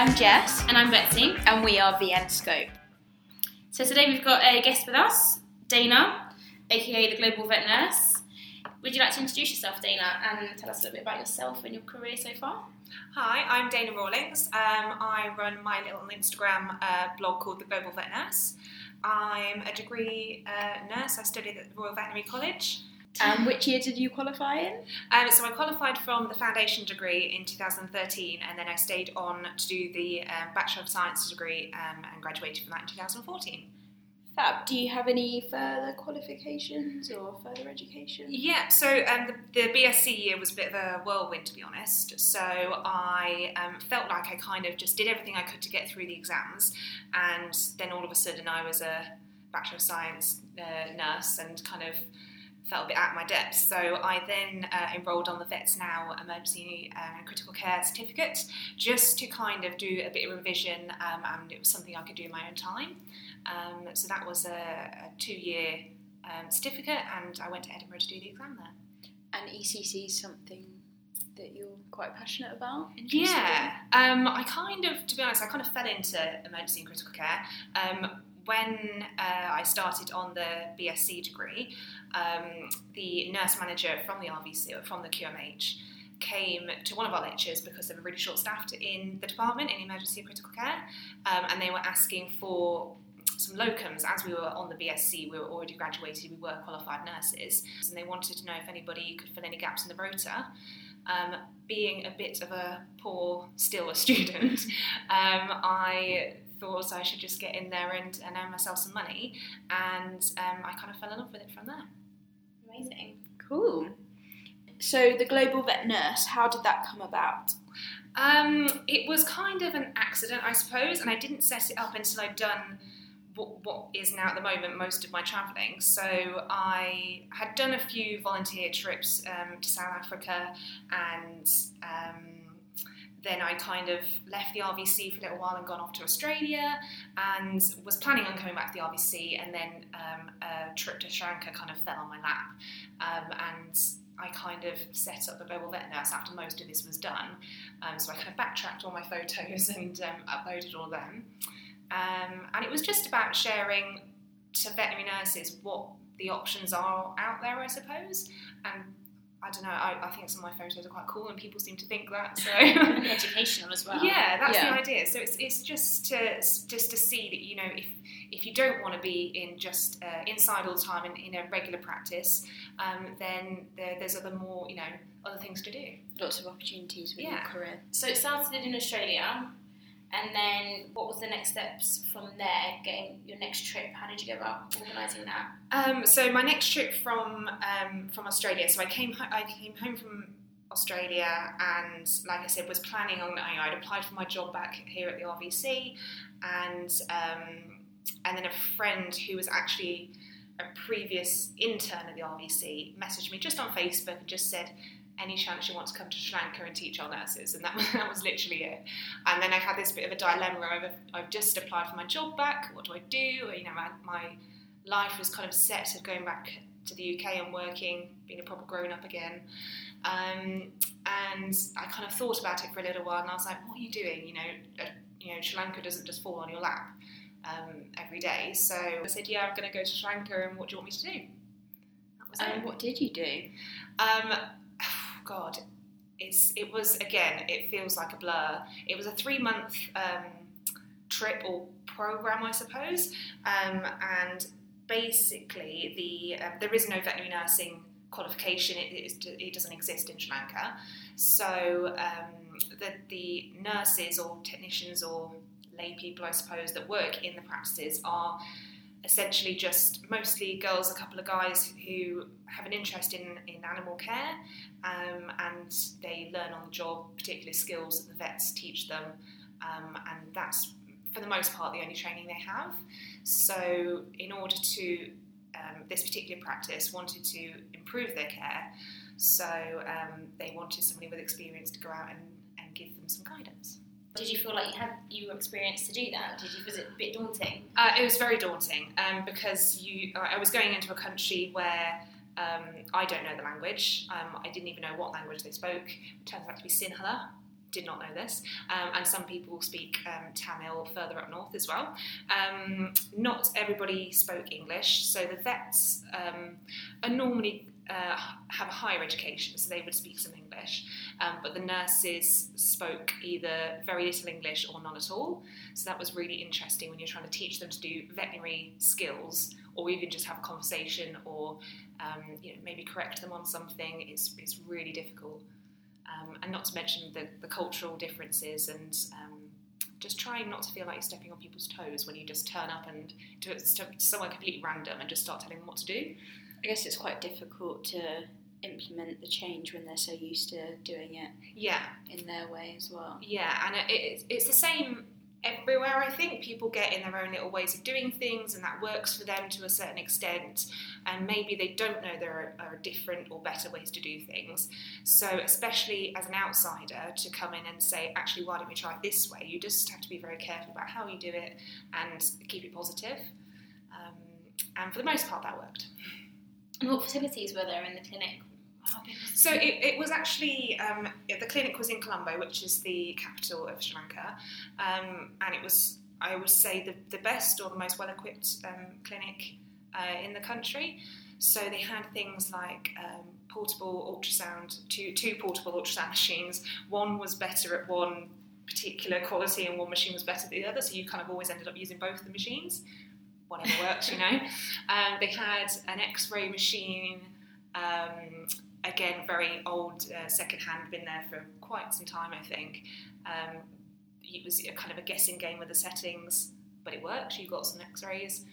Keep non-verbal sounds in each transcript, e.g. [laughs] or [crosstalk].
I'm Jess, And I'm Betsy. and we are VN Scope. So today we've got a guest with us, Dana, aka the Global Vet Nurse. Would you like to introduce yourself, Dana, and tell us a little bit about yourself and your career so far? Hi, I'm Dana Rawlings. Um, I run my little Instagram uh, blog called The Global Vet Nurse. I'm a degree uh, nurse. I studied at the Royal Veterinary College. Um, [laughs] which year did you qualify in? Um, so I qualified from the foundation degree in 2013, and then I stayed on to do the um, Bachelor of Science degree um, and graduated from that in 2014. Fab. Do you have any further qualifications or further education? Yeah, so um, the, the BSc year was a bit of a whirlwind, to be honest. So I um, felt like I kind of just did everything I could to get through the exams, and then all of a sudden I was a Bachelor of Science uh, nurse and kind of felt a bit out of my depth. So I then uh, enrolled on the Vets Now Emergency uh, and Critical Care Certificate just to kind of do a bit of revision, um, and it was something I could do in my own time. Um, so that was a, a two year um, certificate, and I went to Edinburgh to do the exam there. And ECC is something that you're quite passionate about? Yeah, um, I kind of, to be honest, I kind of fell into emergency and critical care. When uh, I started on the BSc degree, um, the nurse manager from the RVC, from the QMH, came to one of our lectures because they were really short staffed in the department in emergency and critical care, um, and they were asking for some locums as we were on the BSc, we were already graduated, we were qualified nurses, and they wanted to know if anybody could fill any gaps in the rota. Um, being a bit of a poor, still a [laughs] student, um, I thought I should just get in there and, and earn myself some money, and um, I kind of fell in love with it from there. Amazing. Cool. So the Global Vet Nurse, how did that come about? Um, it was kind of an accident, I suppose, and I didn't set it up until I'd done what, what is now at the moment most of my travelling. So I had done a few volunteer trips um, to South Africa, and um, then I kind of left the RVC for a little while and gone off to Australia, and was planning on coming back to the RVC, and then um, a trip to Sri Lanka kind of fell on my lap, um, and I kind of set up a global vet nurse after most of this was done. Um, so I kind of backtracked all my [laughs] photos and um, uploaded all them. Um, and it was just about sharing to veterinary nurses what the options are out there, I suppose. And I don't know, I, I think some of my photos are quite cool and people seem to think that. So [laughs] educational as well. yeah, that's Yeah. the idea. So it's, it's just to just to see that you know if if you don't want to be in just uh, inside all the time in, in a regular practice, um, then there, there's other more you know other things to do. Lots of opportunities with your career. So it started in Australia, and then what was the next steps from there? Getting your next trip. How did you go about organising that? Um, so my next trip from um, from Australia. So I came ho- I came home from Australia and like I said was planning on I, I'd applied for my job back here at the RVC and um, and then a friend who was actually a previous intern at the RVC messaged me just on Facebook and just said any chance you want to come to Sri Lanka and teach our nurses and that [laughs] was, that was literally it and then I had this bit of a dilemma I've, I've just applied for my job back what do I do you know my, my life was kind of set of going back to the UK and working, being a proper grown up again. Um, and I kind of thought about it for a little while, and I was like, "What are you doing? You know, uh, you know, Sri Lanka doesn't just fall on your lap um, every day." So I said, "Yeah, I'm going to go to Sri Lanka, and what do you want me to do?" That was And it. what did you do? Um, God, it's it was again. It feels like a blur. It was a three month um, trip or program, I suppose, um, and basically the uh, there is no veterinary nursing qualification. It, it, it doesn't exist in Sri Lanka. So um, the the nurses or technicians or lay people, I suppose, that work in the practices are essentially just mostly girls, a couple of guys who have an interest in, in animal care um, and they learn on the job particular skills that the vets teach them, um, and that's for the most part the only training they have. So, in order to um, this particular practice wanted to improve their care, so um, they wanted somebody with experience to go out and, and give them some guidance. Did you feel like you had you were experienced to do that? Did you was it a bit daunting? Uh, it was very daunting um, because you. I was going into a country where um, I don't know the language. Um, I didn't even know what language they spoke. It turns out to be Sinhala. did not know this, um, and some people speak um, Tamil further up north as well. Um, not everybody spoke English, so the vets um, are normally uh, have a higher education, so they would speak some English. Um, but the nurses spoke either very little English or none at all. So that was really interesting when you're trying to teach them to do veterinary skills, or even just have a conversation, or um, you know, maybe correct them on something. It's it's really difficult. Um, and not to mention the, the cultural differences and um, just trying not to feel like you're stepping on people's toes when you just turn up and do it to somewhere completely random and just start telling them what to do. I guess it's quite difficult to implement the change when they're so used to doing it Yeah, in their way as well. yeah, and it, it's, it's the same everywhere. I think people get in their own little ways of doing things, and that works for them to a certain extent. And maybe they don't know there are, are different or better ways to do things. So, especially as an outsider, to come in and say, actually, why don't we try it this way? You just have to be very careful about how you do it and keep it positive. Um, and for the most part, that worked. And what facilities were there in the clinic? How big was the So it, it was actually um, the clinic was in Colombo, which is the capital of Sri Lanka, um, and it was I would say the, the best or the most well equipped um, clinic uh, in the country. So they had things like um, portable ultrasound, two two portable ultrasound [laughs] machines. One was better at one particular quality, and one machine was better than the other. So you kind of always ended up using both the machines. Whatever works, you know. Um, [laughs] they had an X-ray machine. Um, again, very old, uh, second-hand, been there for quite some time, I think. Um, it was a kind of a guessing game with the settings, but it worked. You got some X-rays,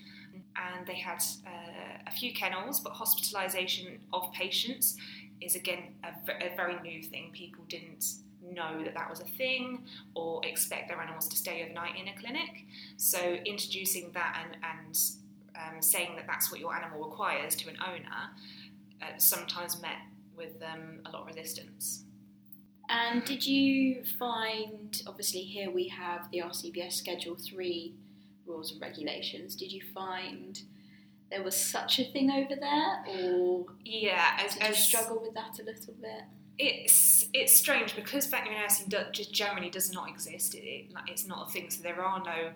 and they had uh, a few kennels, but hospitalisation of patients is again a, a very new thing. People didn't know that that was a thing or expect their animals to stay overnight in a clinic. So introducing that and, and um, saying that that's what your animal requires to an owner uh, sometimes met with um, a lot of resistance. And did you find, obviously, here we have the RCVS Schedule 3 rules and regulations. Did you find there was such a thing over there, or Yeah, as, did you struggle with that a little bit? it's it's strange because veterinary nursing do, just generally does not exist. It, it, like, it's not a thing, so there are no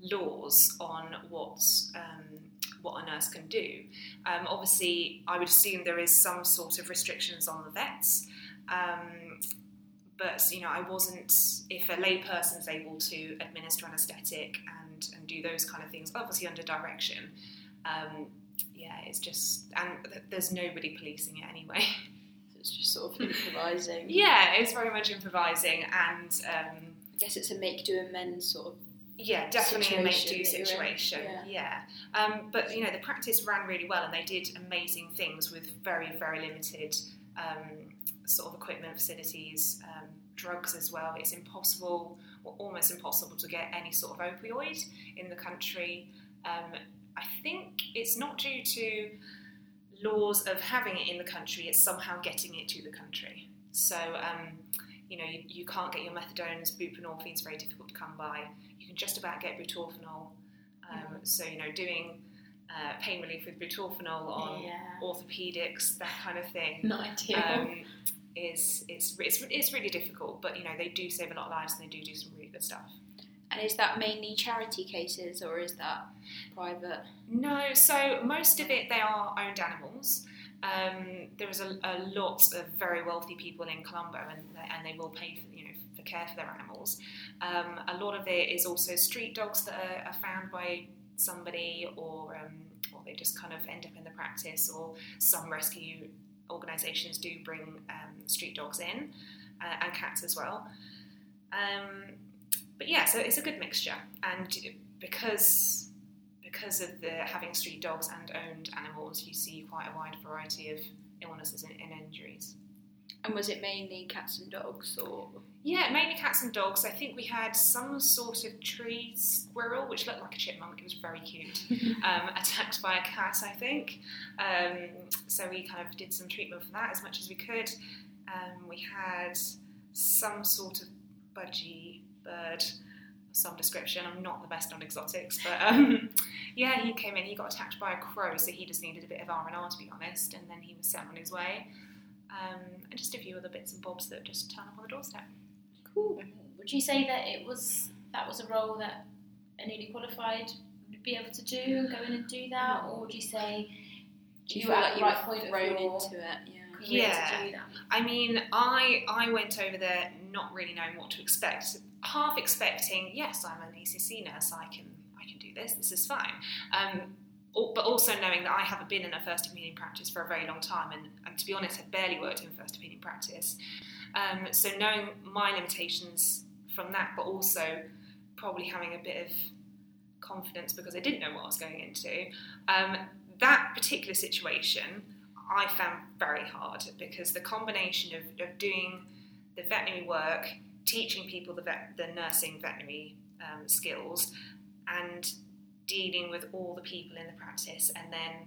laws on what um, what a nurse can do. Um, obviously, I would assume there is some sort of restrictions on the vets. Um, but you know, I wasn't. If a layperson is able to administer anaesthetic and and do those kind of things, obviously under direction, um, yeah, it's just and th- there's nobody policing it anyway. [laughs] So it's just sort of improvising. Yeah, it's very much improvising, and um, I guess it's a make do and mend sort of. Yeah, definitely a make do Situation that you're situation. yeah. Yeah, Um, but you know the practice ran really well, and they did amazing things with very very limited um, sort of equipment, facilities, um, drugs as well. It's impossible, or almost impossible, to get any sort of opioid in the country. Um, I think it's not due to laws of having it in the country; it's somehow getting it to the country. So. You know, you, you can't get your methadones, buprenorphine is very difficult to come by. You can just about get butorphanol. Um, so, you know, doing uh, pain relief with butorphanol on yeah. orthopedics, that kind of thing, Not ideal. um, is it's, it's, it's really difficult. But, you know, they do save a lot of lives and they do do some really good stuff. and is that mainly charity cases or is that private? No, so most of it they are owned animals. Um, there is a, a lot of very wealthy people in Colombo, and and they will pay for, you know for care for their animals. Um, a lot of it is also street dogs that are, are found by somebody, or um, or they just kind of end up in the practice, or some rescue organisations do bring um, street dogs in, uh, and cats as well. Um, but yeah, so it's a good mixture, and because because of the having street dogs and owned animals, you see quite a wide variety of illnesses and, and injuries. And was it mainly cats and dogs or? Yeah, mainly cats and dogs. I think we had some sort of tree squirrel, which looked like a chipmunk. It was very cute. [laughs] um, attacked by a cat, I think. Um, so we kind of did some treatment for that as much as we could. Um, we had some sort of budgie bird some description. I'm not the best on exotics, but um, [laughs] yeah, he came in. He got attacked by a crow, so he just needed a bit of R and R to be honest. And then he was sent on his way. Um, and just a few other bits and bobs that just turn up on the doorstep. Cool. Would you say that it was that was a role that a newly qualified would be able to do and go in and do that, or would you say Do you you were at the right were point of thrown your into it? Yeah. career Yeah. to do that? I mean, I I went over there not really knowing what to expect, half expecting, yes, I'm an ECC nurse, I can I can do this, this is fine. Um, but also knowing that I haven't been in a first opinion practice for a very long time, and, and to be honest, had barely worked in first opinion practice. Um, so knowing my limitations from that, but also probably having a bit of confidence because I didn't know what I was going into. Um, that particular situation I found very hard because the combination of, of doing the veterinary work, teaching people the, vet, the nursing veterinary um, skills, and dealing with all the people in the practice, and then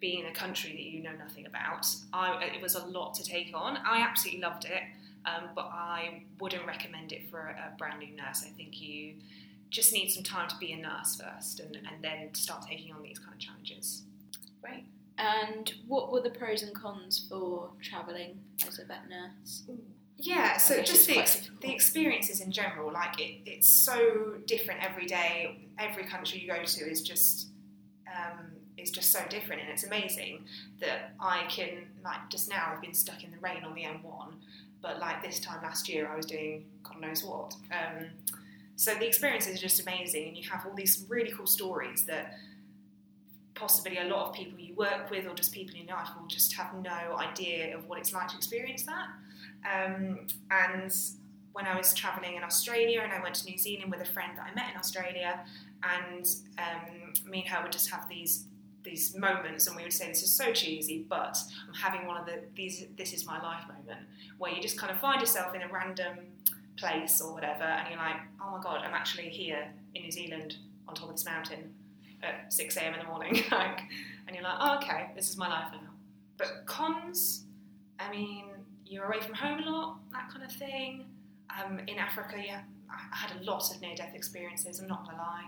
being in a country that you know nothing about, I, it was a lot to take on. I absolutely loved it, um, but I wouldn't recommend it for a, a brand new nurse. I think you just need some time to be a nurse first, and, and then start taking on these kind of challenges. Great. And what were the pros and cons for travelling as a vet nurse? Yeah, so just the, ex- the experiences in general, like it, it's so different every day. Every country you go to is just um, is just so different, and it's amazing that I can like just now I've been stuck in the rain on the M1, but like this time last year I was doing God knows what. Um, so the experiences are just amazing, and you have all these really cool stories that possibly a lot of people you work with or just people in your life will just have no idea of what it's like to experience that. Um, and when I was travelling in Australia and I went to New Zealand with a friend that I met in Australia, and um, me and her would just have these these moments, and we would say this is so cheesy, but I'm having one of the these this is my life moment where you just kind of find yourself in a random place or whatever, and you're like, oh my god, I'm actually here in New Zealand on top of this mountain at 6 a.m. in the morning, [laughs] like, and you're like, oh okay, this is my life now. But cons, I mean, you're away from home a lot, that kind of thing. Um, in Africa, yeah, I had a lot of near-death experiences. I'm not gonna lie.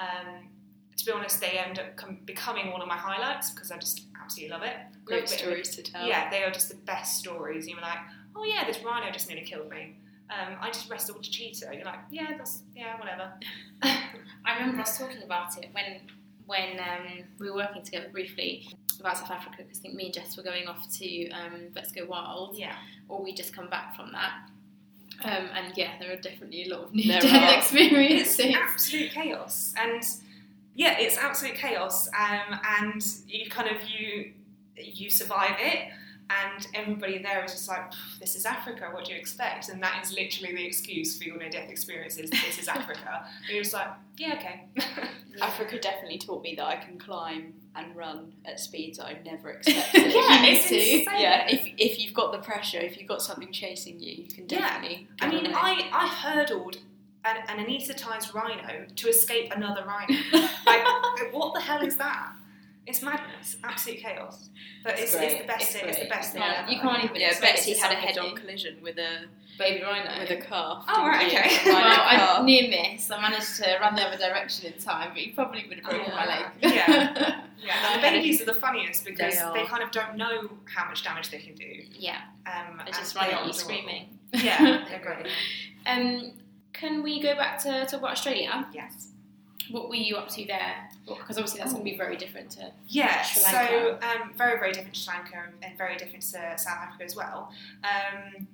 Um, to be honest, they end up com- becoming one of my highlights because I just absolutely love it. Great stories to tell. Yeah, they are just the best stories. You're like, oh yeah, this rhino just nearly killed me. Um, I just wrestled a cheetah. You're like, yeah, that's yeah, whatever. [laughs] I remember us talking about it when when um, we were working together briefly about South Africa because I think me and Jess were going off to um, Let's Go Wild, yeah, or we just come back from that. Um, and yeah, there are definitely a lot of There near-death experiences. it's [laughs] absolute chaos, and yeah, it's absolute chaos. Um, and you kind of you you survive it, and everybody there is just like, this is Africa. What do you expect? And that is literally the excuse for your near-death experiences. This is [laughs] Africa. and you're just like, yeah, okay. [laughs] Africa definitely taught me that I can climb and run at speeds that I'd never [laughs] expected. if Yeah, you need it's to. insane. Yeah, if, if you've got the pressure, if you've got something chasing you, you can Yeah. definitely. I mean, away. I, I hurdled an, an anaesthetised rhino to escape another rhino. [laughs] like, what the hell is that? It's madness, absolute chaos. But It's it's, it's, the best It's thing. It's the great. best thing. Yeah, ever. you can't even Yeah, explain Betsy had a head-on collision with a baby rhino. with a calf. Oh, right, okay. well, I near miss. I managed to run the other direction in time, but you probably would have broken Oh, my leg. yeah. [laughs] Yeah, and the had babies are the funniest because They they, kind of don't know how much damage they can do. yeah, Um, they just they run are at you screaming. Yeah, [laughs] they're great. Um, can we go back to talk about Australia? Yes. What were you up to there? Because obviously that's going to be very different to. Yeah, Sri so um, very, very different to Sri Lanka and- and very different to South Africa as well. Um,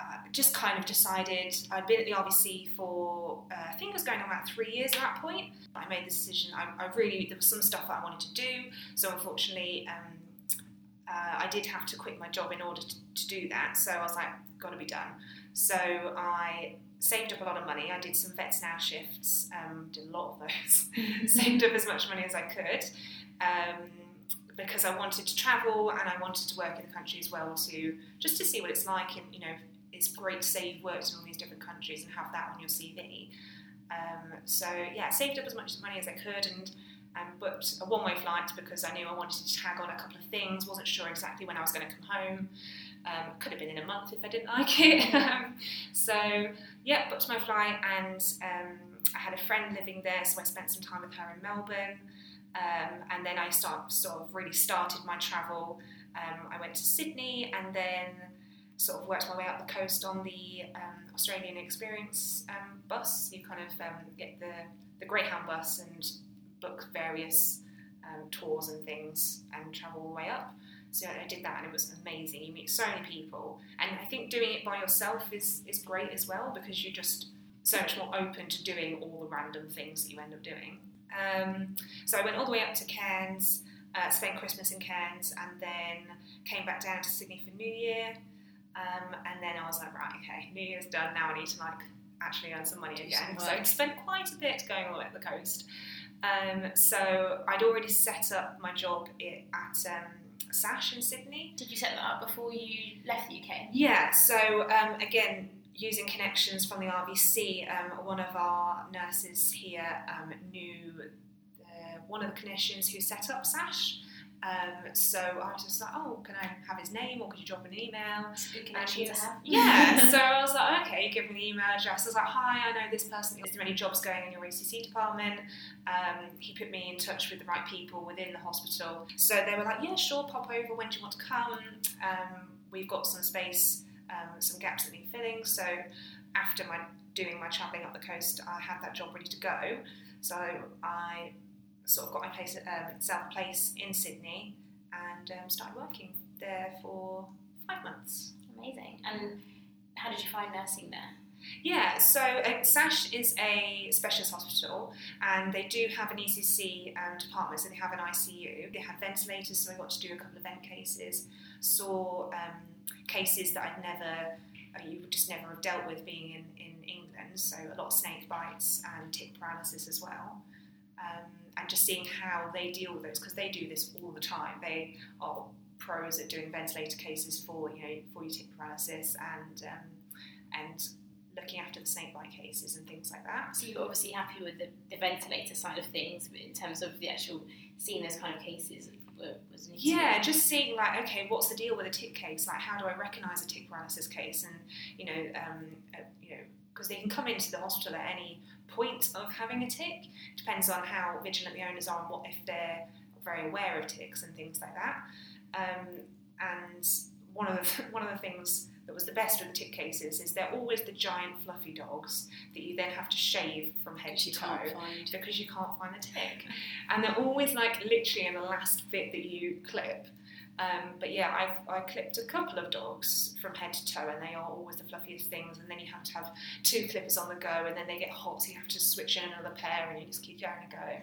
uh, just kind of decided I'd been at the RVC for uh, I think it was going on about three years at that point. I made the decision. I, I really there was some stuff that I wanted to do, so unfortunately um, uh, I did have to quit my job in order to, to do that. So I was like, got to be done. So I saved up a lot of money. I did some vets now shifts, um, did a lot of those. [laughs] saved up as much money as I could um, because I wanted to travel and I wanted to work in the country as well to just to see what it's like. And you know, it's great to say you've worked in all these different countries and have that on your CV. Um, so yeah, saved up as much money as I could and. Um, booked a one-way flight because I knew I wanted to tag on a couple of things. wasn't sure exactly when I was going to come home. Um, could have been in a month if I didn't like it. [laughs] Um, so yeah, booked my flight and um, I had a friend living there, so I spent some time with her in Melbourne. Um, and then I start, sort of really started my travel. I went to Sydney and then sort of worked my way up the coast on the um, Australian Experience um, bus. You kind of um, get the, the Greyhound bus and book various um, tours and things and travel all the way up. So I did that and it was amazing. You meet so many people, and I think doing it by yourself is, is great as well because you're just so much more open to doing all the random things that you end up doing. Um, so I went all the way up to Cairns, uh, spent Christmas in Cairns, and then came back down to Sydney for New Year. Um, and then I was like, right, okay, New Year's done. Now I need to like actually earn some money Do again. some So I spent quite a bit going all the way up the coast. Um, so I'd already set up my job at um, Sash in Sydney. Did you set that up before you left the UK? Yeah, so um, again, using connections from the RVC, um, one of our nurses here um, knew uh, one of the clinicians who set up SASH. Um, so I was just like, oh, can I have his name or could you drop an email? It's a good And connection to was- have. Yeah, [laughs] so I was like, okay, give me the email address. I was like, hi, I know this person. Is there any jobs going in your ECC department? Um, he put me in touch with the right people within the hospital. So they were like, yeah, sure, pop over. When do you want to come? Um, we've got some space, um, some gaps that need filling. So after my doing my travelling up the coast, I had that job ready to go. So I sort of got my place, um, self a place in Sydney and um, started working there for five months. Amazing. And how did you find nursing there? Yeah, so uh, SASH is a specialist hospital and they do have an ECC um, department, so they have an ICU. They have ventilators, so I got to do a couple of vent cases, saw um, cases that I'd never, uh, you would just never have dealt with being in, in England, so a lot of snake bites and tick paralysis as well. Um, and just seeing how they deal with those, because they do this all the time. They are pros at doing ventilator cases for, you know, for your tick paralysis and, um, and looking after the snake bite cases and things like that. So you're obviously happy with the, the ventilator side of things, in terms of the actual seeing those kind of cases was an. Yeah, just seeing like, okay, what's the deal with a tick case? Like, how do I recognise a tick paralysis case? And you know, um, uh, you know, because they can come into the hospital at any point of having a tick. Depends on how vigilant the owners are and what if they're very aware of ticks and things like that. Um, and one of the [laughs] one of the things that was the best with the tick cases is they're always the giant fluffy dogs that you then have to shave from head to toe because you can't find the tick. And they're always like literally in the last bit that you clip. Um, but yeah, I've I clipped a couple of dogs from head to toe, and they are always the fluffiest things. And then you have to have two clippers on the go, and then they get hot, so you have to switch in another pair, and you just keep going and going.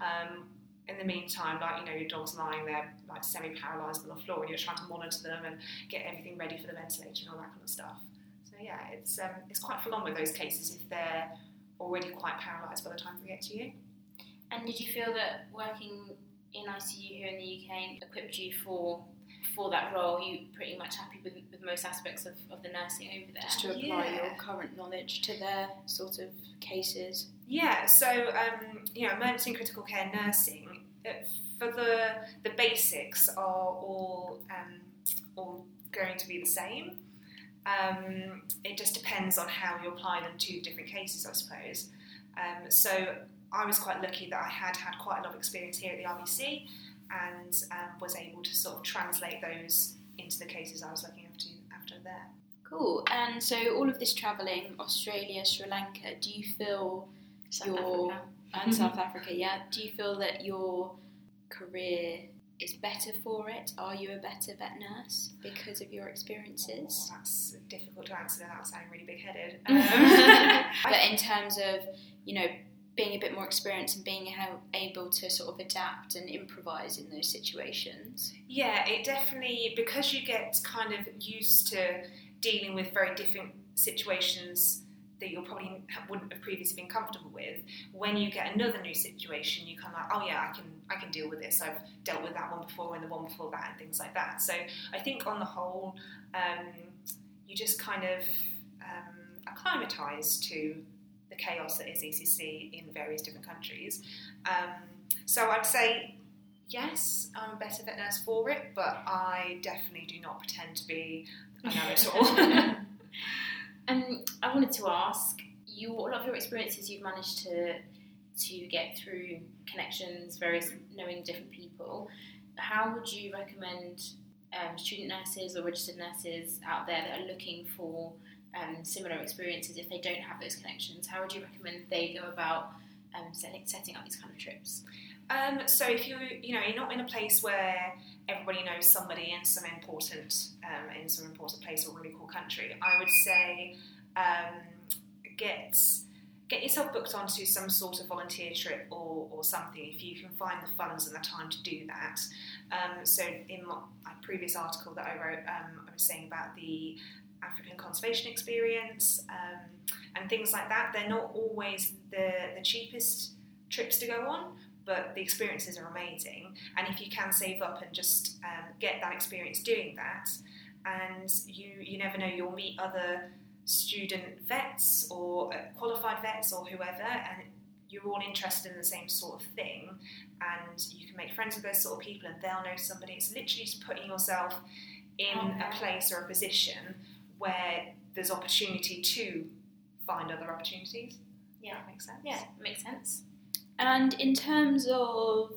Um, in the meantime, like you know, your dog's lying there like semi-paralysed on the floor, and you're trying to monitor them and get everything ready for the ventilation and all that kind of stuff. So yeah, it's um, it's quite full on with those cases if they're already quite paralysed by the time they get to you. And did you feel that working in ICU here in the UK and equipped you for for that role? Are you pretty much happy with, with most aspects of, of the nursing over there? Just to apply Yeah. your current knowledge to their sort of cases. Yeah, so um, you know, emergency and critical care nursing uh, for the the basics are all um, all going to be the same. Um, it just depends on how you apply them to different cases, I suppose. Um, so I was quite lucky that I had had quite a lot of experience here at the RVC and um, was able to sort of translate those into the cases I was looking after after there. Cool. And so all of this travelling, Australia, Sri Lanka, do you feel South your Africa. and South Africa, yeah, do you feel that your career is better for it? Are you a better vet nurse because of your experiences? Oh, that's difficult to answer without sounding really big-headed. [laughs] Um, [laughs] but in terms of, you know, being a bit more experienced and being able to sort of adapt and improvise in those situations. Yeah, it definitely because you get kind of used to dealing with very different situations that you probably wouldn't have previously been comfortable with. When you get another new situation, you kind of like, oh yeah, I can I can deal with this. I've dealt with that one before and the one before that and things like that. So I think on the whole, um, you just kind of um, acclimatise to the chaos that is ECC in various different countries. Um, so I'd say yes, I'm a better vet nurse for it, but I definitely do not pretend to be a know-it-all. [laughs] Um, I wanted to ask you. A lot of your experiences, you've managed to to get through connections, various knowing different people. How would you recommend um, student nurses or registered nurses out there that are looking for um, similar experiences if they don't have those connections? How would you recommend they go about um, setting, setting up these kind of trips? Um, so if you you know you're not in a place where everybody knows somebody in some important um, in some important place or really cool country, I would say um, get get yourself booked onto some sort of volunteer trip or, or something if you can find the funds and the time to do that. Um, so in my, previous article that I wrote, um, I was saying about the African conservation experience um, and things like that. They're not always the, the cheapest trips to go on, but the experiences are amazing. And if you can save up and just um, get that experience doing that, and you you never know, you'll meet other student vets or uh, qualified vets or whoever, and you're all interested in the same sort of thing, and you can make friends with those sort of people, and they'll know somebody. It's literally just putting yourself in Okay. a place or a position where there's opportunity to find other opportunities. Yeah. That makes sense. Yeah, makes sense. And in terms of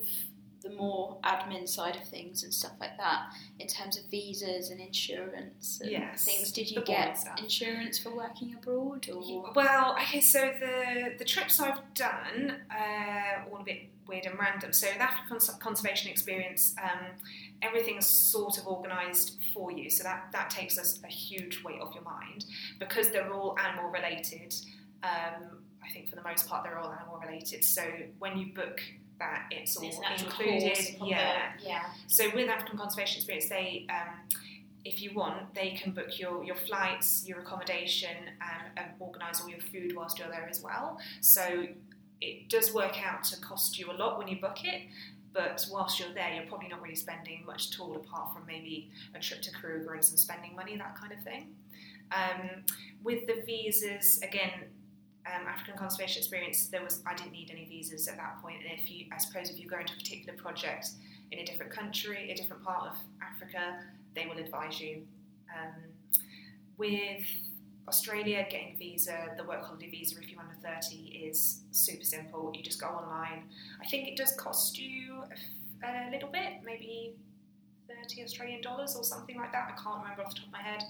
the more admin side of things and stuff like that, in terms of visas and insurance and Yes, things, did you get insurance for working abroad? Or Well, okay, so the the trips I've done uh, all a bit weird and random. So the African Cons- conservation experience, um, everything's sort of organised for you. So that that takes us a huge weight off your mind because they're all animal related. Um, I think for the most part they're all animal related. So when you book that, it's all It's included. yeah. the- yeah. So with African Conservation Experience, they, um, if you want, they can book your, your flights, your accommodation, and, and organise all your food whilst you're there as well. So it does work out to cost you a lot when you book it, but whilst you're there, you're probably not really spending much at all, apart from maybe a trip to Kruger and some spending money, that kind of thing. Um, with the visas, again, um, African Conservation Experience, there was I didn't need any visas at that point. and if you, I suppose, if you go into a particular project in a different country, a different part of Africa, they will advise you. Um, with Australia, getting a visa, the work holiday visa, if you're under 30, is super simple. You just go online. I think it does cost you a, little bit, maybe 30 Australian dollars or something like that. I can't remember off the top of my head.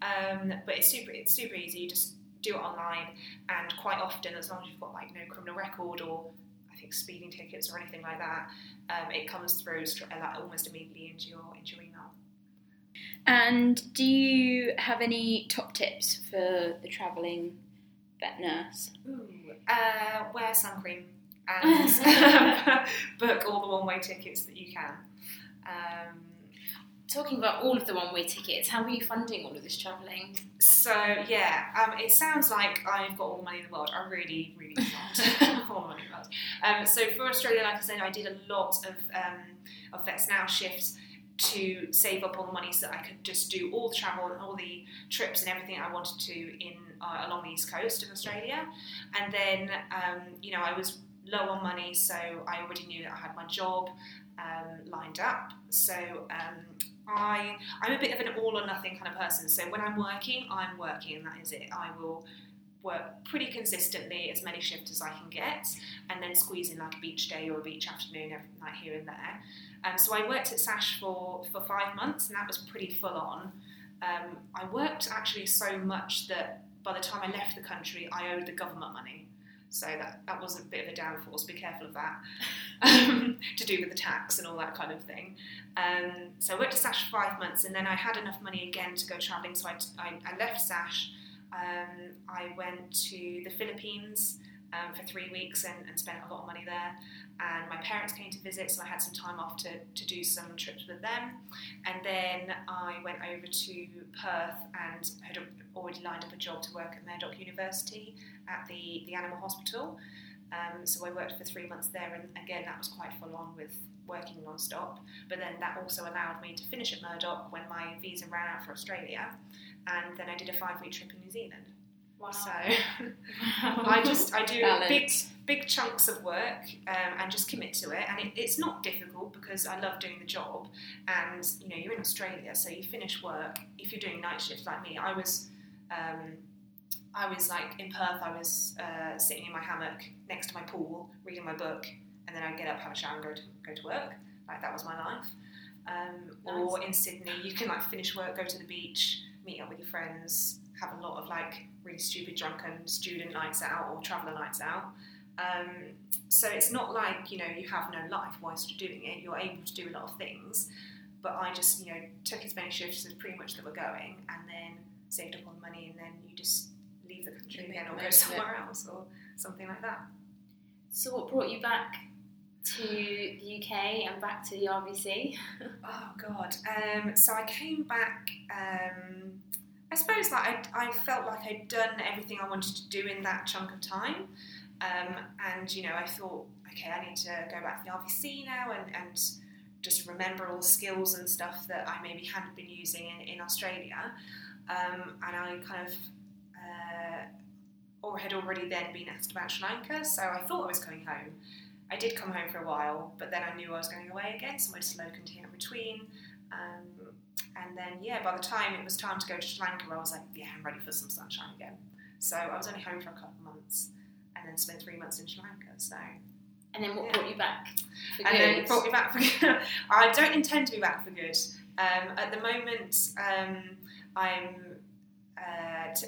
Um, but it's super, it's super easy. You just do it online, and quite often, as long as you've got like no criminal record or I think speeding tickets or anything like that, um, it comes through almost immediately into your into your email. And do you have any top tips for the travelling vet nurse? Ooh, uh, wear sun cream and [laughs] book all the one-way tickets that you can. Um, Talking about all of the one-way tickets, how are you funding all of this travelling? so yeah, um, it sounds like I've got all the money in the world. I really, really [laughs] don't. all the money in the world. Um, so for Australia, like I said, I did a lot of um, of Vets Now shifts to save up all the money so that I could just do all the travel and all the trips and everything I wanted to in uh, along the east coast of Australia. And then, um, you know, I was low on money, so I already knew that I had my job um, lined up. So um, I, I'm a bit of an all or nothing kind of person. So when I'm working, I'm working, and that is it. I will work pretty consistently as many shifts as I can get, and then squeeze in like a beach day or a beach afternoon every night here and there. Um, so I worked at Sash for, for five months, and that was pretty full on. Um, I worked actually so much that by the time I left the country, I owed the government money. So that, that was a bit of a downfall, so be careful of that. [laughs] Um, to do with the tax and all that kind of thing. Um, so I worked at Sash for five months, and then I had enough money again to go travelling, so I, I, I left Sash. Um, I went to the Philippines um, for three weeks and, and spent a lot of money there. And my parents came to visit, so I had some time off to, to do some trips with them. And then I went over to Perth and had already lined up a job to work at Murdoch University at the, the animal hospital. Um, so I worked for three months there, and again, that was quite full on with working non stop. But then that also allowed me to finish at Murdoch when my visa ran out for Australia. And then I did a five week trip in New Zealand. Wow. So [laughs] [laughs] I just I do big big chunks of work um, and just commit to it, and it, it's not difficult because I love doing the job. And you know, you're in Australia, so you finish work. If you're doing night shifts like me, I was. Um, I was like in Perth. I was uh, sitting in my hammock next to my pool, reading my book, and then I'd get up, have a shower, and go to go to work. Like that was my life. Um, Or in Sydney, you can like finish work, go to the beach, meet up with your friends, have a lot of like really stupid drunken student nights out or traveller nights out. Um, so it's not like you know you have no life whilst you're doing it. You're able to do a lot of things. But I just you know took as many shifts as pretty much that were going, and then saved up all the money, and then you just leave the country again or go somewhere else or something like that. So, what brought you back to the UK and back to the RVC? [laughs] Oh God! Um, so I came back. Um, I suppose like I, I felt like I'd done everything I wanted to do in that chunk of time, um, and you know I thought, okay, I need to go back to the RVC now and, and just remember all the skills and stuff that I maybe hadn't been using in, in Australia, um, and I kind of. Or had already then been asked about Sri Lanka, so I thought I was coming home. I did come home for a while, but then I knew I was going away again, so I went to Logan here in between. Um, and then, yeah, by the time it was time to go to Sri Lanka, I was like, yeah, I'm ready for some sunshine again. So I was only home for a couple of months and then spent three months in Sri Lanka. So And then, what Yeah. brought you back? For and then brought me back for good. [laughs] I don't intend to be back for good. Um, at the moment, um, I'm uh, t-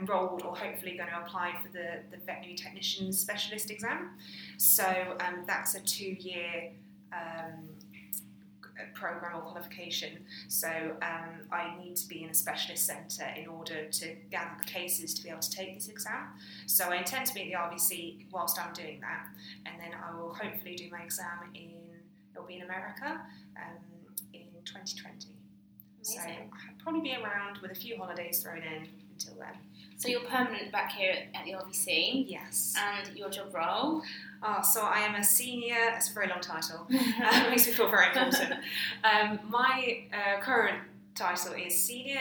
enrolled or hopefully going to apply for the, the veterinary technician specialist exam. So um, that's a two year um, program or qualification. So um, I need to be in a specialist centre in order to gather the cases to be able to take this exam. So I intend to be at the RVC whilst I'm doing that, and then I will hopefully do my exam in it'll be in America um, in 2020. So I'll probably be around with a few holidays thrown in until then. So, you're permanent back here at, the RVC, Yes. and your job role? Ah, so I am a senior. It's a very long title. [laughs] Uh, makes me feel very important. Um, my uh, current title is Senior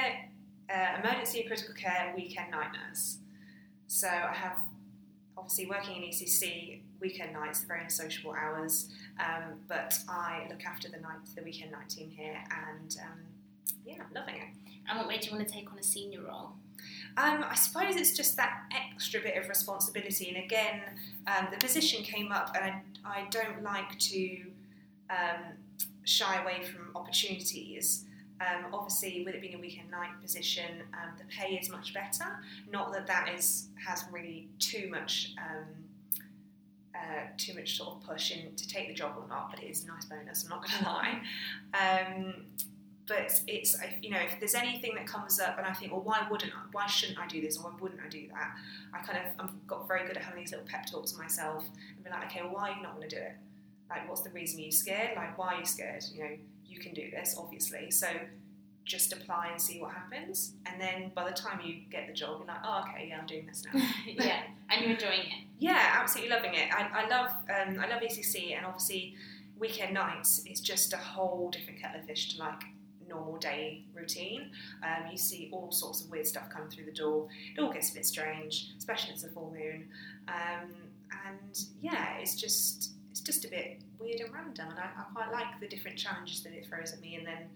uh, Emergency Critical Care Weekend Night Nurse. So I have, obviously, working in ECC, weekend nights, very unsociable hours, um, but I look after the night, the weekend night team here, and um, yeah, I'm loving it. and what made you want to take on a senior role? Um, I suppose it's just that extra bit of responsibility, and again, um, the position came up, and I, I don't like to um, shy away from opportunities. Um, obviously, with it being a weekend night position, um, the pay is much better. Not that that is has really too much. Um, uh, too much sort of push in to take the job or not, but it is a nice bonus. I'm not going [laughs] to lie. But it's if- you know if there's anything that comes up and I think well why wouldn't I why shouldn't I do this or why wouldn't I do that? I kind of I've got very good at having these little pep talks to myself and be like okay well why are you not going to do it? Like what's the reason are you scared? Like why are you scared? You know you can do this obviously. So just apply and see what happens. And then by the time you get the job you're like oh okay yeah I'm doing this now. [laughs] Yeah, and you're enjoying it. yeah, absolutely loving it. I, I love um, I love ECC, and obviously weekend nights is just a whole different kettle of fish to like normal day routine. Um, you see all sorts of weird stuff come through the door. It all gets a bit strange, especially if it's a full moon. Um, and yeah, it's just it's just a bit weird and random, and I, I quite like the different challenges that it throws at me, and then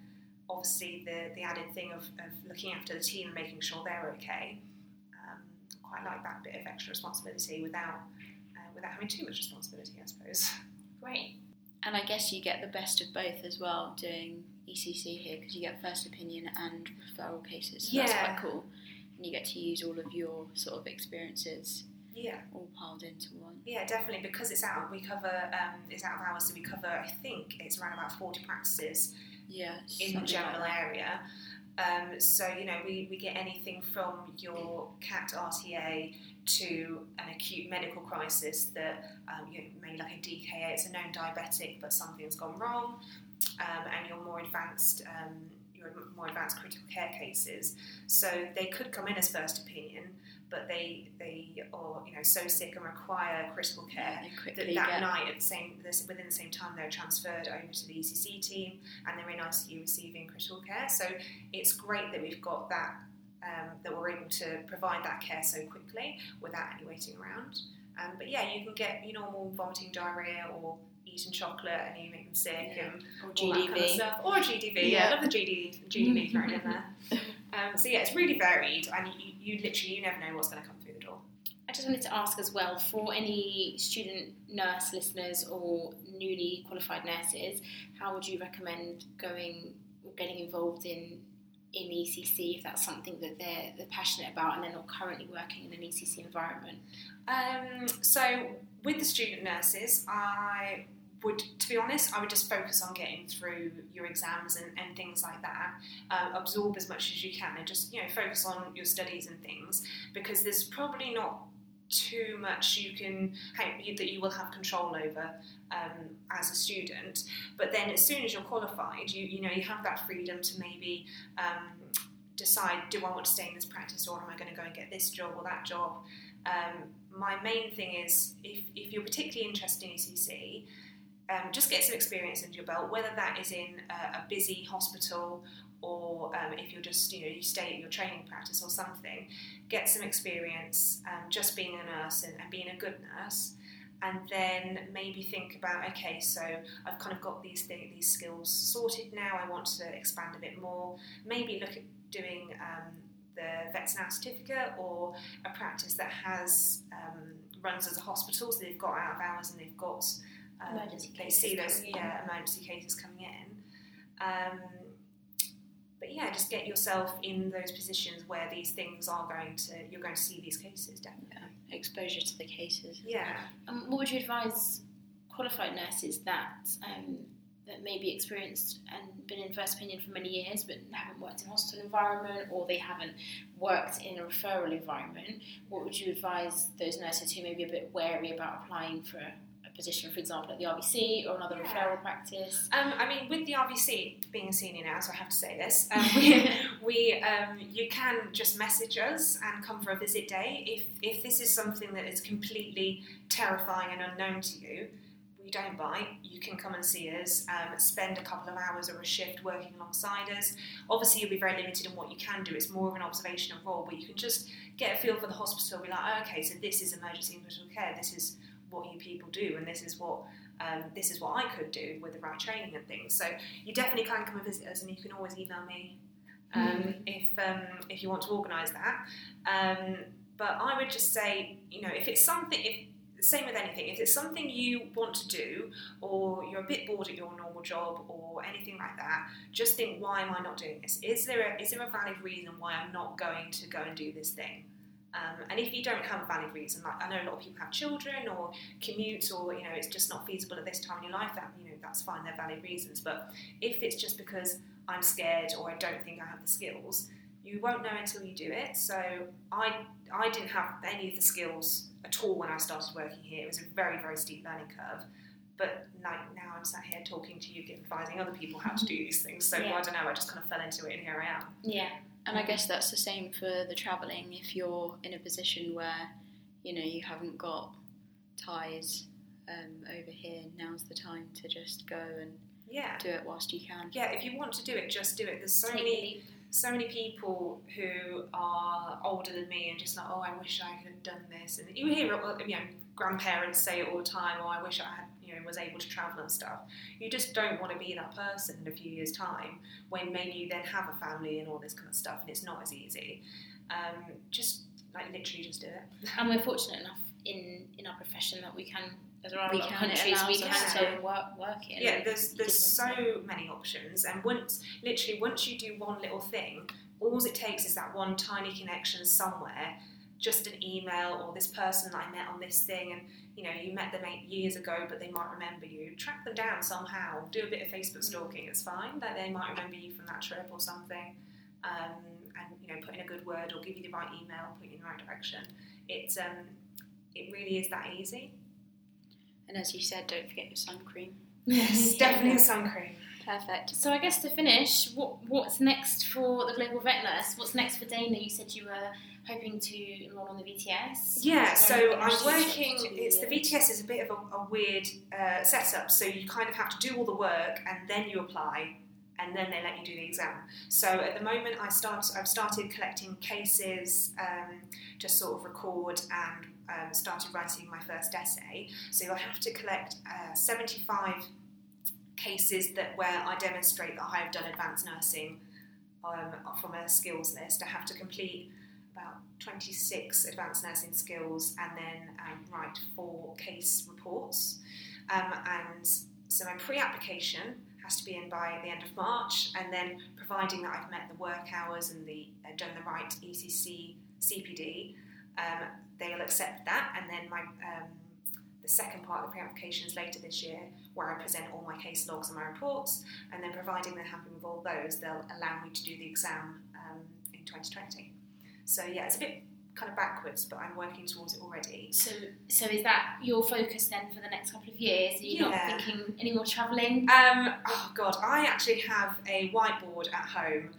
obviously the the added thing of, of looking after the team and making sure they're okay. Um, quite like that bit of extra responsibility without uh, without having too much responsibility, I suppose. Great. And I guess you get the best of both as well doing ECC here because you get first opinion and referral cases. So that's Yeah. quite cool. And you get to use all of your sort of experiences Yeah, all piled into one. yeah, definitely. Because it's out, we cover um, it's out of hours, so we cover. I think it's around about forty practices Yeah. in the general like area. Um, so you know, we, we get anything from your CAT RTA to an acute medical crisis that um, you know, maybe like a DKA, it's a known diabetic, but something's gone wrong, and your more advanced um, your more advanced critical care cases. So they could come in as first opinion, but they they are you know so sick and require critical care that that night at the same within the same time they're transferred over to the ECC team and they're in ICU receiving critical care. So it's great that we've got that um, that we're able to provide that care so quickly without any waiting around. Um, but yeah, you can get your normal vomiting, diarrhea, or eating chocolate and you make them sick Yeah. and or all that kind of GDV. stuff. Or GDV. Yeah, Yeah. I love the GD, GDV thrown in there. Um, so yeah, it's really varied, and you, you literally you never know what's going to come through the door. I just wanted to ask as well for any student nurse listeners or newly qualified nurses, how would you recommend going or getting involved in in ECC if that's something that they're, they're passionate about and they're not currently working in an ECC environment? Um, so with the student nurses, I would, to be honest, I would just focus on getting through your exams and, and things like that. Um, absorb as much as you can, and just you know focus on your studies and things because there's probably not too much you can that you will have control over um, as a student. But then, as soon as you're qualified, you you know you have that freedom to maybe. Um, decide do I want to stay in this practice or am I going to go and get this job or that job um, my main thing is if, if you're particularly interested in ECC um, just get some experience under your belt, whether that is in a, a busy hospital or um, if you're just, you know, you stay at your training practice or something, get some experience um, just being a nurse and, and, being a good nurse. And then maybe think about okay, so I've kind of got these th- these skills sorted now. I want to expand a bit more. Maybe look at doing um, the Vets Now certificate or a practice that has um, runs as a hospital, so they've got out of hours and they've got um, they see those yeah, emergency cases coming in. Um, but yeah, just get yourself in those positions where these things are going to you're going to see these cases definitely. Yeah. Exposure to the cases. Yeah. Um, what would you advise qualified nurses that um, that maybe experienced and been in first opinion for many years but haven't worked in a hospital environment or they haven't worked in a referral environment? What would you advise those nurses who may be a bit wary about applying for position, for example, at the RVC or another yeah. referral practice? Um, I mean, with the RVC being a senior now, so I have to say this, um, we, [laughs] we um, you can just message us and come for a visit day if if this is something that is completely terrifying and unknown to you. We don't bite. You can come and see us, um, spend a couple of hours or a shift working alongside us. Obviously, you'll be very limited in what you can do. It's more of an observational role where you can just get a feel for the hospital. Be like, oh, okay, so this is emergency hospital care. This is what you people do, and this is what um, this is what I could do with the right training and things. So you definitely can come and visit us, and you can always email me um, mm. if um, if you want to organise that. Um, but I would just say, you know, if it's something, if same with anything, if it's something you want to do, or you're a bit bored at your normal job, or anything like that, just think, why am I not doing this? Is there a, is there a valid reason why I'm not going to go and do this thing? Um, and if you don't have a valid reason, like I know a lot of people have children or commute, or you know it's just not feasible at this time in your life, that you know that's fine, they're valid reasons. But if it's just because I'm scared or I don't think I have the skills, you won't know until you do it. So I I didn't have any of the skills at all when I started working here. It was a very very steep learning curve. But like now I'm sat here talking to you, advising other people how to do these things. So yeah. I don't know, I just kind of fell into it, and here I am. Yeah. And I guess that's the same for the travelling. If you're in a position where, you know, you haven't got ties um, over here, now's the time to just go and yeah. do it whilst you can. Yeah, if you want to do it, just do it. There's so Take many so many people who are older than me and just like, oh, I wish I could have done this. And you hear, you know, grandparents say it all the time, oh, I wish I had was able to travel and stuff. You just don't want to be that person in a few years' time when maybe you then have a family and all this kind of stuff, and it's not as easy. Um, just like literally, just do it. And we're fortunate enough in in our profession that we can. There are we a lot of countries we can to work work in. Yeah, there's there's so many options, and once literally once you do one little thing, all it takes is that one tiny connection somewhere just an email or this person that I met on this thing, and you know you met them eight years ago, but they might remember you. Track them down somehow. Do a bit of Facebook stalking. It's fine that they might remember you from that trip or something, um, and you know put in a good word or give you the right email, put you in the right direction. It's um, it really is that easy. And as you said, don't forget your sun cream. [laughs] Yes, definitely a sun cream. Perfect. So I guess to finish, what what's next for the Global Vet Nurse? What's next for Dana? You said you were hoping to enroll on the VTS? Yeah, so I'm working. It's the VTS is a bit of a, a weird uh, setup. So you kind of have to do all the work and then you apply, and then they let you do the exam. So at the moment, I start. I've started collecting cases, um, just sort of record and um, started writing my first essay. So you'll have to collect uh, 75 cases that where I demonstrate that I have done advanced nursing um, from a skills list. I have to complete about 26 advanced nursing skills and then um, write four case reports. Um, and so my pre-application has to be in by the end of March, and then providing that I've met the work hours and the uh, done the right ECC CPD, um, they'll accept that, and then my um, the second part of the pre-application is later this year, where I present all my case logs and my reports, and then providing they're happy with all those, they'll allow me to do the exam um, in 2020. So yeah, it's a bit kind of backwards, but I'm working towards it already. So, so is that your focus then for the next couple of years? Are you Yeah. not thinking any more travelling? Um, oh god, I actually have a whiteboard at home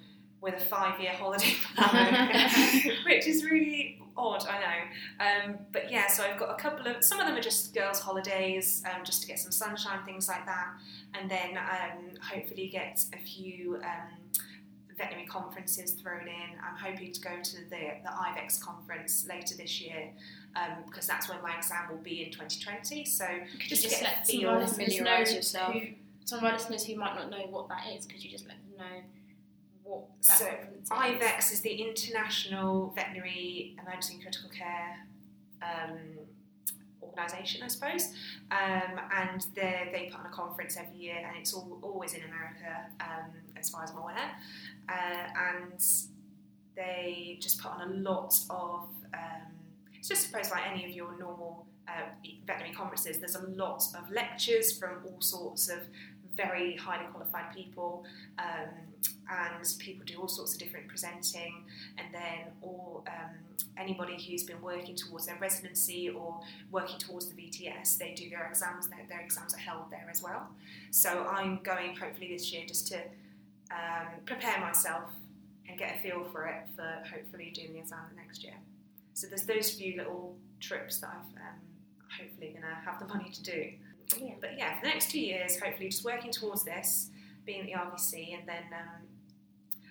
with a five-year holiday [laughs] plan, [laughs] which is really odd. I know, um, but yeah. So I've got a couple of. Some of them are just girls' holidays, um, just to get some sunshine, things like that, and then um, hopefully get a few. Um, veterinary conferences thrown in. I'm hoping to go to the, the IVECCS conference later this year um, because that's when my exam will be in 2020. So just just let some of our listeners know yourself. who, some of our listeners who might not know what that is? Could you just let them know what that So, is? IVECCS is the International Veterinary Emergency and Critical Care um, organisation, I suppose, um, and they put on a conference every year, and it's all, always in America, um, as far as I'm aware, uh, and they just put on a lot of. Um, it's just suppose like any of your normal uh, veterinary conferences. There's a lot of lectures from all sorts of very highly qualified people. Um, and people do all sorts of different presenting, and then all um, anybody who's been working towards their residency or working towards the VTS, they do their exams. Their, their exams are held there as well. So I'm going hopefully this year just to um, prepare myself and get a feel for it for hopefully doing the exam next year. So there's those few little trips that I've um, hopefully going to have the money to do. Brilliant. But yeah, for the next two years, hopefully just working towards this, being at the RVC, and then um,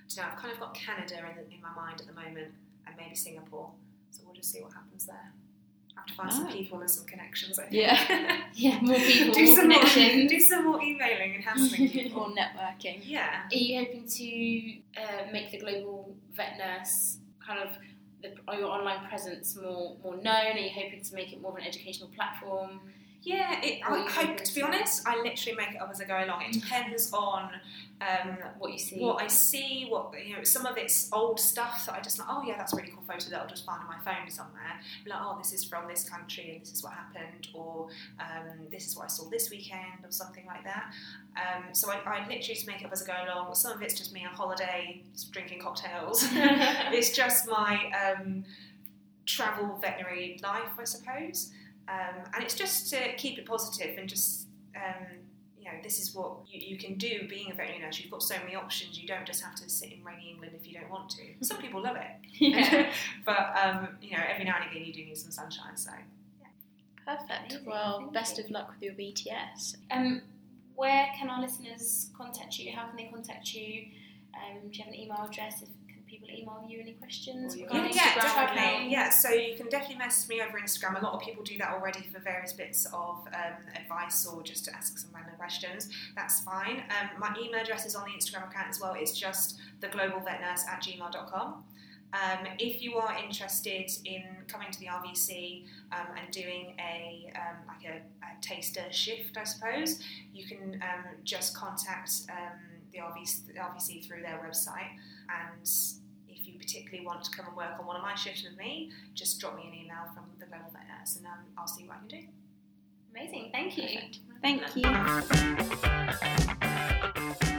don't know, I've kind of got Canada in, in my mind at the moment, and maybe Singapore. So we'll just see what happens there. I have to find some Oh. people and some connections. I think. Yeah. [laughs] Yeah, more people, do more some more, do some more emailing and hassling [laughs] people. or networking. yeah. Are you hoping to uh, make the global vet nurse kind of the, your online presence more more known? Are you hoping to make it more of an educational platform? Yeah, it, I hope to be honest, I literally make it up as I go along. It depends on um, What you see? what I see, what you know, some of it's old stuff that I just like, oh yeah, that's a really cool photo that I'll just find on my phone somewhere. Be like, oh, this is from this country and this is what happened, or um, this is what I saw this weekend, or something like that. Um, so I, I literally just make it up as I go along. Some of it's just me on holiday, drinking cocktails. [laughs] it's just my um, travel veterinary life, I suppose. Um, and it's just to keep it positive and just, um, you know, this is what you, you can do being a veterinary nurse. You've got so many options. You don't just have to sit in rainy England if you don't want to. [laughs] Some people love it. yeah. [laughs] but, um, you know, every now and again you do need some sunshine. So, Perfect. Amazing, Well, thank best you. of luck with your VTS. Um, where can our listeners contact you? How can they contact you? Um, do you have an email address? If, can people email you any questions? Or your yeah, regarding yeah, Instagram definitely. Yeah, so you can definitely message me over Instagram. A lot of people do that already for various bits of um, advice or just to ask some random questions. That's fine. Um, my email address is on the Instagram account as well. It's just theglobalvetnurse at gmail.com. Um, if you are interested in coming to the RVC um, and doing a um, like a, a taster shift, I suppose, you can um, just contact um, the, RVC, the RVC through their website. And if you particularly want to come and work on one of my shifts with me, just drop me an email from the Global Vet Nurse, and um, I'll see what I can do. Amazing. Thank you. Thank you.